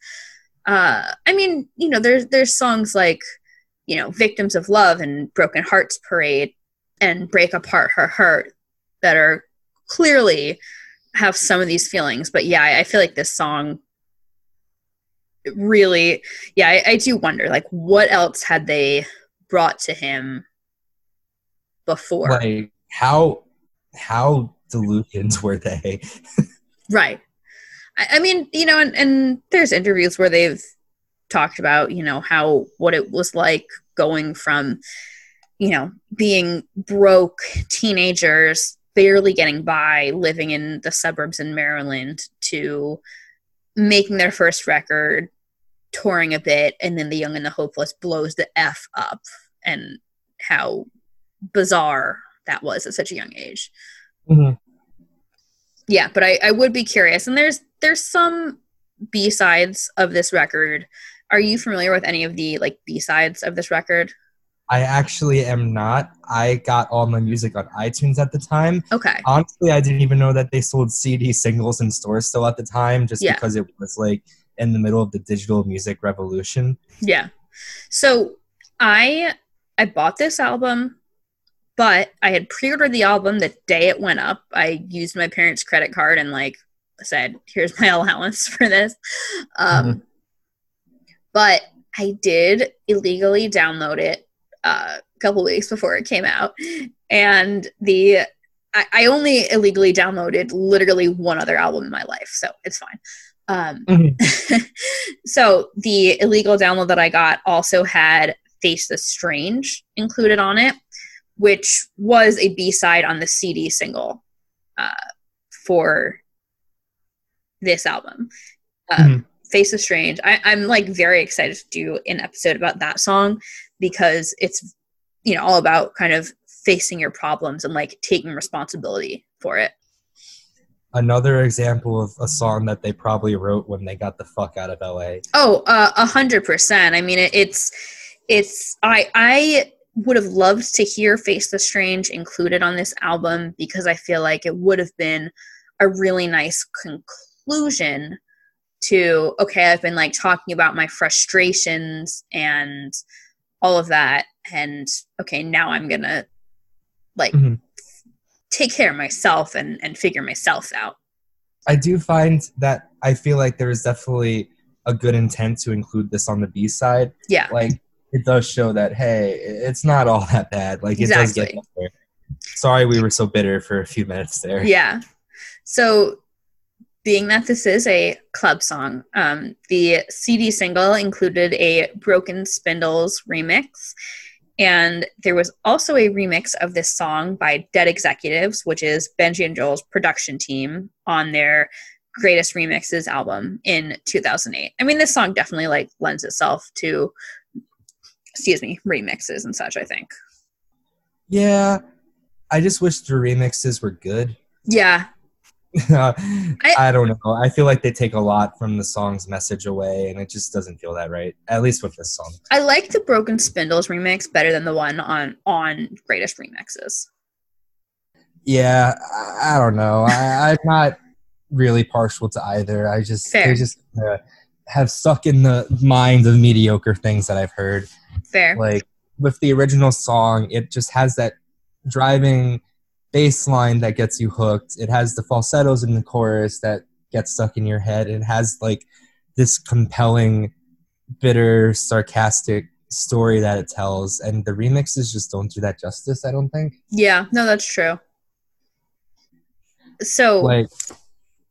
Uh, I mean, you know, there's there's songs like, you know, Victims of Love and Broken Hearts Parade and Break Apart Her Heart that are clearly have some of these feelings. But yeah, I, I feel like this song really, yeah, I, I do wonder, like, what else had they brought to him before? Like, how how delusions were they? right. I, I, mean, you know, and, and there's interviews where they've talked about, you know, how what it was like going from, you know, being broke teenagers, barely getting by, living in the suburbs in Maryland to making their first record, touring a bit, and then The Young and the Hopeless blows the F up and how bizarre that was at such a young age. Mm-hmm. Yeah, but I, I would be curious. And there's there's some B sides of this record. Are you familiar with any of the like B sides of this record? I actually am not. I got all my music on iTunes at the time. Okay. Honestly, I didn't even know that they sold CD singles in stores still at the time, just yeah. because it was like in the middle of the digital music revolution. Yeah. So I I bought this album but I had pre-ordered the album the day it went up. I used my parents' credit card and like said, "Here's my allowance for this." Um, mm-hmm. But I did illegally download it uh, a couple weeks before it came out, and the I, I, only illegally downloaded literally one other album in my life, so it's fine. Um, mm-hmm. so the illegal download that I got also had "Face the Strange" included on it which was a B side on the CD single uh, for this album. Um, mm-hmm. Face the Strange. I, I'm like very excited to do an episode about that song because it's you know all about kind of facing your problems and like taking responsibility for it. Another example of a song that they probably wrote when they got the fuck out of LA. Oh, uh, a hundred percent. I mean, it, it's it's I I would have loved to hear Face the Strange included on this album because I feel like it would have been a really nice conclusion to okay, I've been like talking about my frustrations and all of that and okay, now I'm to like mm-hmm. take care of myself and and figure myself out. I do find that I feel like there is definitely a good intent to include this on the B side. Yeah. Like it does show that hey, it's not all that bad. Like it exactly. does get better. Sorry, we were so bitter for a few minutes there. Yeah. So, being that this is a club song, um, the CD single included a Broken Spindles remix. And there was also a remix of this song by Dead Executives, which is Benji and Joel's production team on their greatest remixes album in 2008. I mean, this song definitely like lends itself to excuse me, remixes and such, I think. Yeah. I just wish the remixes were good. Yeah. I, I, don't know. I feel like they take a lot from the song's message away, and it just doesn't feel that right. At least with this song. I like the Broken Spindles remix better than the one on on Greatest Remixes. Yeah, I, I don't know. I, am not really partial to either. I just Fair. they just uh, have stuck in the mind of mediocre things that I've heard. Fair. Like with the original song, it just has that driving bass line that gets you hooked. It has the falsettos in the chorus that get stuck in your head. It has like this compelling, bitter, sarcastic story that it tells. And the remixes just don't do that justice, I don't think. Yeah, no, that's true. So like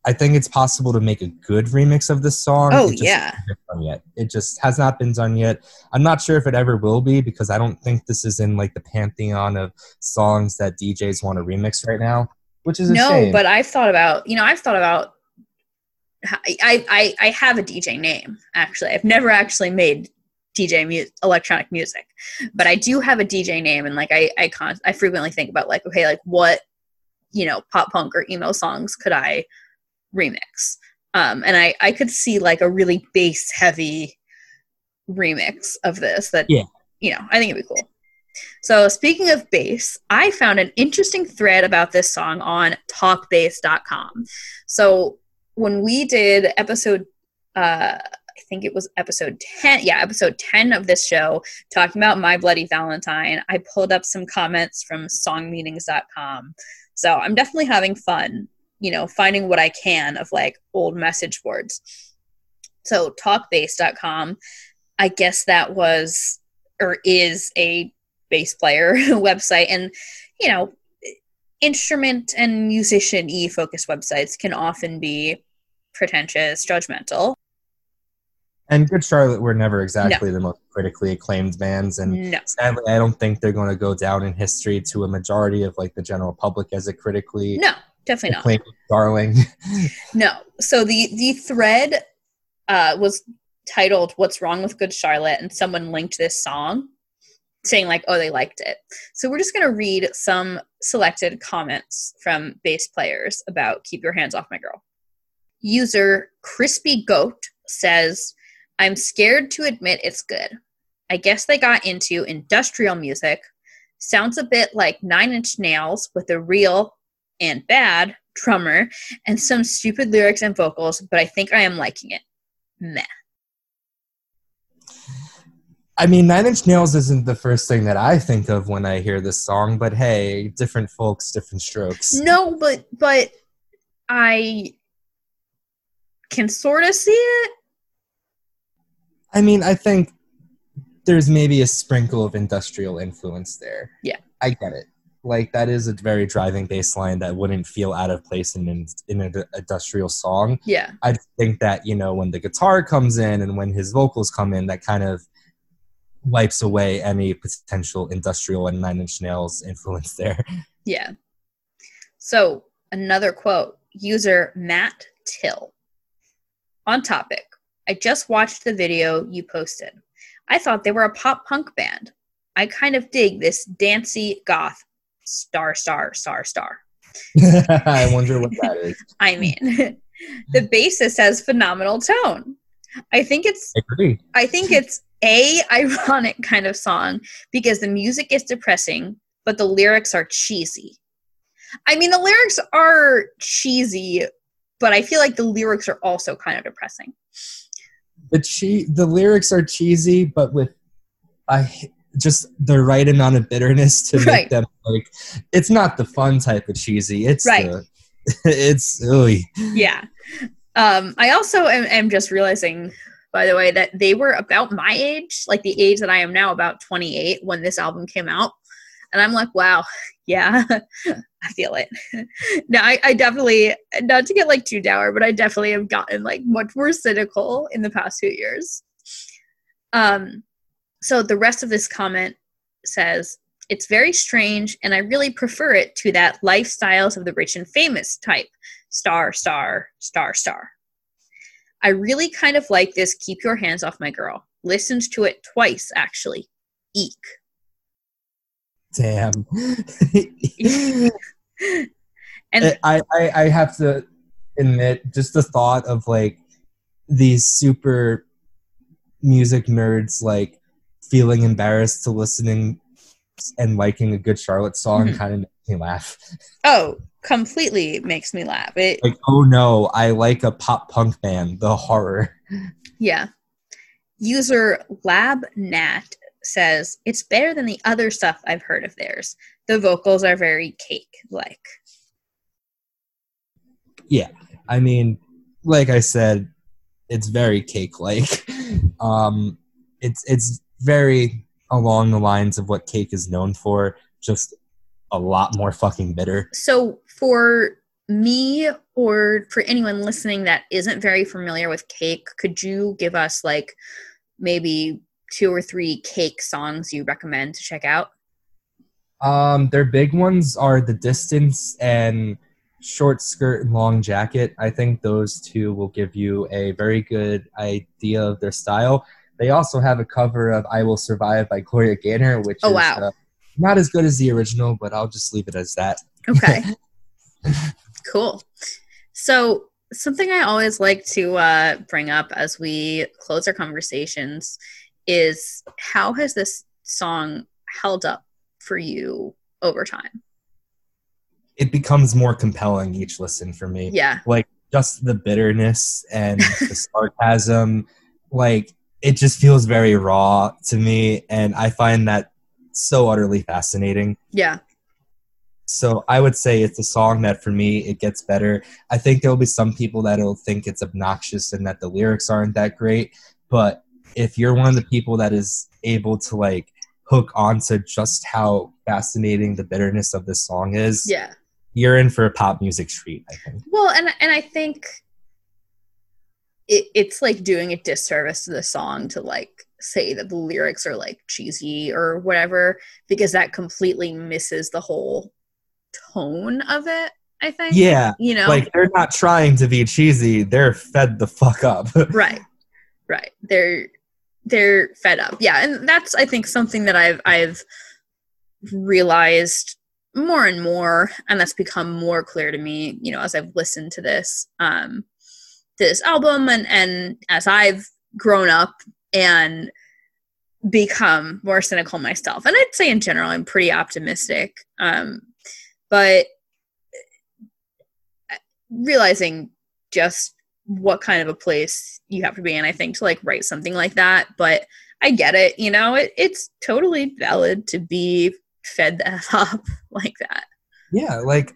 I think it's possible to make a good remix of this song. Oh it yeah. Yet it just has not been done yet. I'm not sure if it ever will be because I don't think this is in like the pantheon of songs that DJs want to remix right now. Which is no, shame. but I've thought about you know I've thought about I, I I have a DJ name actually. I've never actually made DJ mu- electronic music, but I do have a DJ name, and like I I con- I frequently think about like okay like what you know pop punk or emo songs could I remix. Um, and I, I could see like a really bass heavy remix of this that, Yeah. you know, I think it'd be cool. So speaking of bass, I found an interesting thread about this song on talkbass.com. So when we did episode, uh, I think it was episode 10, yeah, episode 10 of this show, talking about My Bloody Valentine, I pulled up some comments from songmeanings.com. So I'm definitely having fun, you know, finding what I can of like old message boards. So talkbass.com, I guess that was or is a bass player website. And you know instrument and musician e focused websites can often be pretentious judgmental. And Good Charlotte were never exactly the most critically acclaimed bands, and no. sadly, I don't think they're going to go down in history to a majority of like the general public as a critically no definitely not. darling. no. So the the thread uh was titled what's wrong with good charlotte and someone linked this song saying like oh they liked it. So we're just going to read some selected comments from bass players about keep your hands off my girl. User crispy goat says i'm scared to admit it's good. I guess they got into industrial music. Sounds a bit like nine inch nails with a real and bad drummer and some stupid lyrics and vocals but i think i am liking it meh I mean, Nine Inch Nails isn't the first thing that I think of when I hear this song, but hey, different folks, different strokes. No, but but I can sort of see it. I mean, I think there's maybe a sprinkle of industrial influence there. Yeah. I get it. Like that is a very driving bass line that wouldn't feel out of place in an, in an industrial song. Yeah. I think that you know when the guitar comes in and when his vocals come in, that kind of wipes away any potential industrial and Nine Inch Nails influence there. Yeah. So another quote, user Matt Till. On topic, I just watched the video you posted. I thought they were a pop punk band. I kind of dig this dancey goth star star star star. I wonder what that is. I mean, the bassist has phenomenal tone. I think it's I agree. I think it's a ironic kind of song because the music is depressing, but the lyrics are cheesy. I mean, the lyrics are cheesy, but I feel like the lyrics are also kind of depressing. The che- the lyrics are cheesy, but with I just the right amount of bitterness to Right. make them like it's not the fun type of cheesy. It's Right. the it's ooey. Yeah. Um, I also am, am just realizing, by the way, that they were about my age, like the age that I am now, about 28, when this album came out. And I'm like, wow, yeah, I feel it. no, I, I definitely, not to get like too dour, but I definitely have gotten like much more cynical in the past few years. Um, so the rest of this comment says, it's very strange, and I really prefer it to that lifestyles of the rich and famous type star, star, star, star. I really kind of like this Keep Your Hands Off My Girl. Listened to it twice, actually. Eek. Damn. And I, I I have to admit, just the thought of like these super music nerds like feeling embarrassed to listening and liking a good Charlotte song Mhm. kind of makes me laugh. oh, completely makes me laugh. It, Like, oh no, I like a pop punk band. The horror. yeah. User LabNat says, It's better than the other stuff I've heard of theirs. The vocals are very cake like. Yeah, I mean, like I said, it's very cake like. um, it's it's very along the lines of what cake is known for, just a lot more fucking bitter. So, for me or for anyone listening that isn't very familiar with cake, could you give us like maybe two or three cake songs you recommend to check out? Um, their big ones are the distance and short skirt and long jacket. I think those two will give you a very good idea of their style. They also have a cover of "I Will Survive" by Gloria Gaynor, which Oh, is wow. uh, not as good as the original, but I'll just leave it as that. Okay. cool. So, something I always like to uh, bring up as we close our conversations is how has this song held up for you over time? It becomes more compelling each listen for me. Yeah. Like just the bitterness and the sarcasm, like it just feels very raw to me. And I find that so utterly fascinating. Yeah. So I would say it's a song that for me it gets better. I think there'll be some people that'll think it's obnoxious and that the lyrics aren't that great, but if you're one of the people that is able to like hook onto just how fascinating the bitterness of this song is, yeah, you're in for a pop music treat. I think. Well, and and I think it, it's like doing a disservice to the song to like say that the lyrics are like cheesy or whatever because that completely misses the whole tone of it. I think. Yeah. You know, like they're not trying to be cheesy; they're fed the fuck up. right. Right. They're they're fed up. Yeah, and that's I think something that I've I've realized more and more and that's become more clear to me, you know, as I've listened to this um this album and and as I've grown up and become more cynical myself. And I'd say in general I'm pretty optimistic. Um but realizing just what kind of a place you have to be in, I think, to like write something like that. But I get it, you know, it, it's totally valid to be fed the F up like that. Yeah, like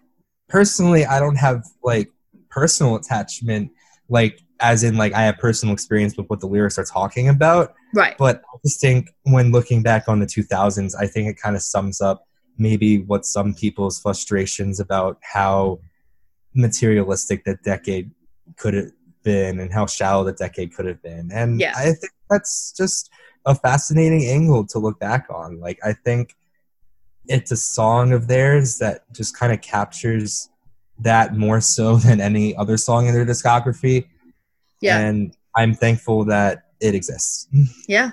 personally, I don't have like personal attachment, like as in like I have personal experience with what the lyrics are talking about. Right. But I just think when looking back on the 2000s, I think it kind of sums up maybe what some people's frustrations about how materialistic that decade could have been and how shallow the decade could have been. And yeah. I think that's just a fascinating angle to look back on. Like I think it's a song of theirs that just kind of captures that more so than any other song in their discography. Yeah. And I'm thankful that it exists. Yeah.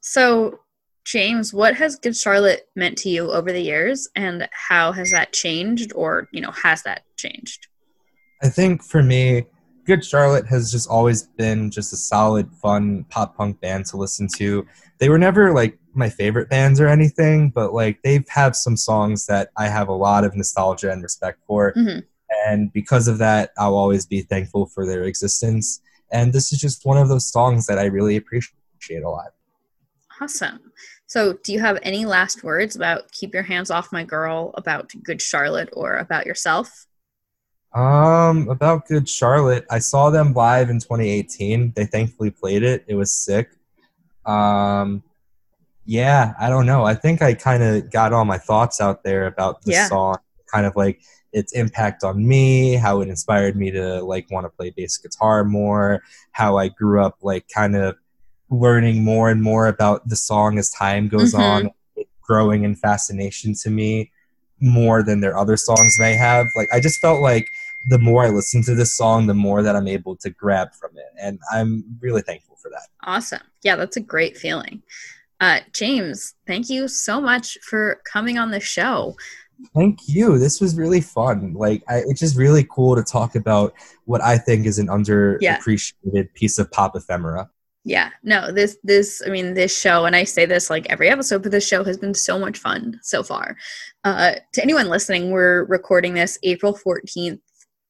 So James, what has Good Charlotte meant to you over the years and how has that changed or, you know, has that changed? I think for me, Good Charlotte has just always been just a solid, fun pop punk band to listen to. They were never like my favorite bands or anything, but like they've have some songs that I have a lot of nostalgia and respect for. Mm-hmm. And because of that, I'll always be thankful for their existence. And this is just one of those songs that I really appreciate a lot. Awesome. So, do you have any last words about Keep Your Hands Off My Girl, about Good Charlotte, or about yourself? Um, about Good Charlotte, I saw them live in 2018. They thankfully played it. It was sick. Um, yeah, I don't know. I think I kind of got all my thoughts out there about the Yeah. song, kind of like its impact on me, how it inspired me to like want to play bass guitar more, how I grew up like kind of learning more and more about the song as time goes Mhm. on, growing in fascination to me more than their other songs may have. Like I just felt like the more I listen to this song, the more that I'm able to grab from it, and I'm really thankful for that. Awesome. Yeah, that's a great feeling. Uh, James, thank you so much for coming on the show. Thank you. This was really fun. Like, I, it's just really cool to talk about what I think is an underappreciated piece of pop ephemera. Yeah, no, this this I mean this show, and I say this like every episode, but this show has been so much fun so far. Uh, to anyone listening, we're recording this April fourteenth,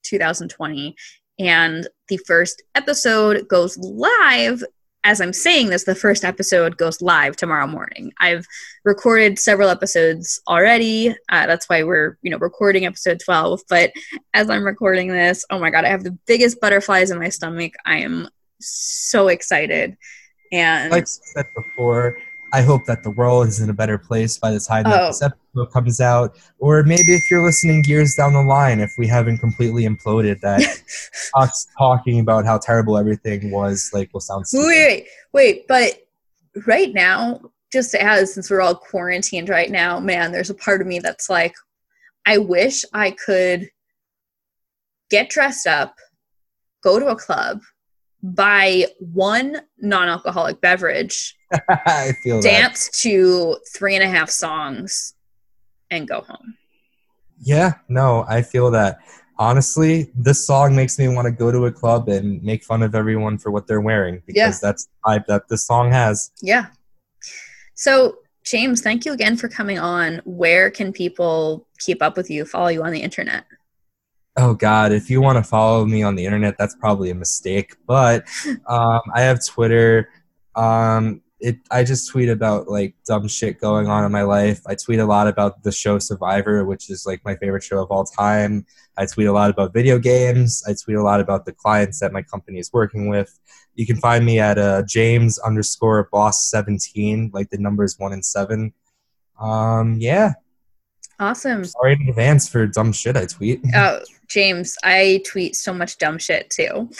two thousand twenty, and the first episode goes live. As I'm saying this, the first episode goes live tomorrow morning. I've recorded several episodes already. Uh, that's why we're you know recording episode twelve. But as I'm recording this, oh my god, I have the biggest butterflies in my stomach. I am so excited. And Like I said before, I hope that the world is in a better place by the time that Oh. this episode comes out. Or maybe if you're listening years down the line, if we haven't completely imploded, that us talking about how terrible everything was, like, will sound stupid. wait, wait, wait, but right now, just as since we're all quarantined right now, man, there's a part of me that's like, I wish I could get dressed up, go to a club, buy one non-alcoholic beverage, I feel that. dance to three and a half songs, and go home. Yeah, no, I feel that. honestly, this song makes me want to go to a club and make fun of everyone for what they're wearing because yeah. that's the vibe that this song has. Yeah. So, James, thank you again for coming on. Where can people keep up with you, follow you on the internet? Oh God, if you want to follow me on the internet, that's probably a mistake. But um, I have Twitter. Um, it I just tweet about like dumb shit going on in my life. I tweet a lot about the show Survivor, which is like my favorite show of all time. I tweet a lot about video games. I tweet a lot about the clients that my company is working with. You can find me at uh, James underscore boss seventeen, like the numbers one and seven. Um, yeah. Awesome. Sorry in advance for dumb shit I tweet. Oh, James, I tweet so much dumb shit too.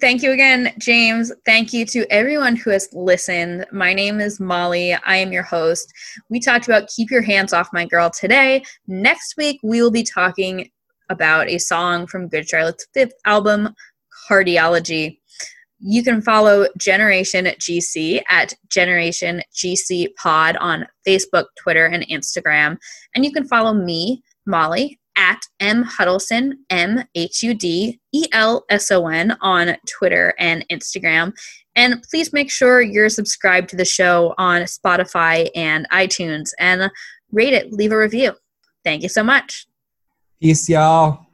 Thank you again, James. Thank you to everyone who has listened. My name is Molly. I am your host. We talked about Keep Your Hands Off My Girl today. Next week, we will be talking about a song from Good Charlotte's fifth album, Cardiology. You can follow Generation GC at Generation GC Pod on Facebook, Twitter, and Instagram. And you can follow me, Molly, at M Hudelson, M H U D E L S O N on Twitter and Instagram. And please make sure you're subscribed to the show on Spotify and iTunes and rate it, leave a review. Thank you so much. Peace, y'all.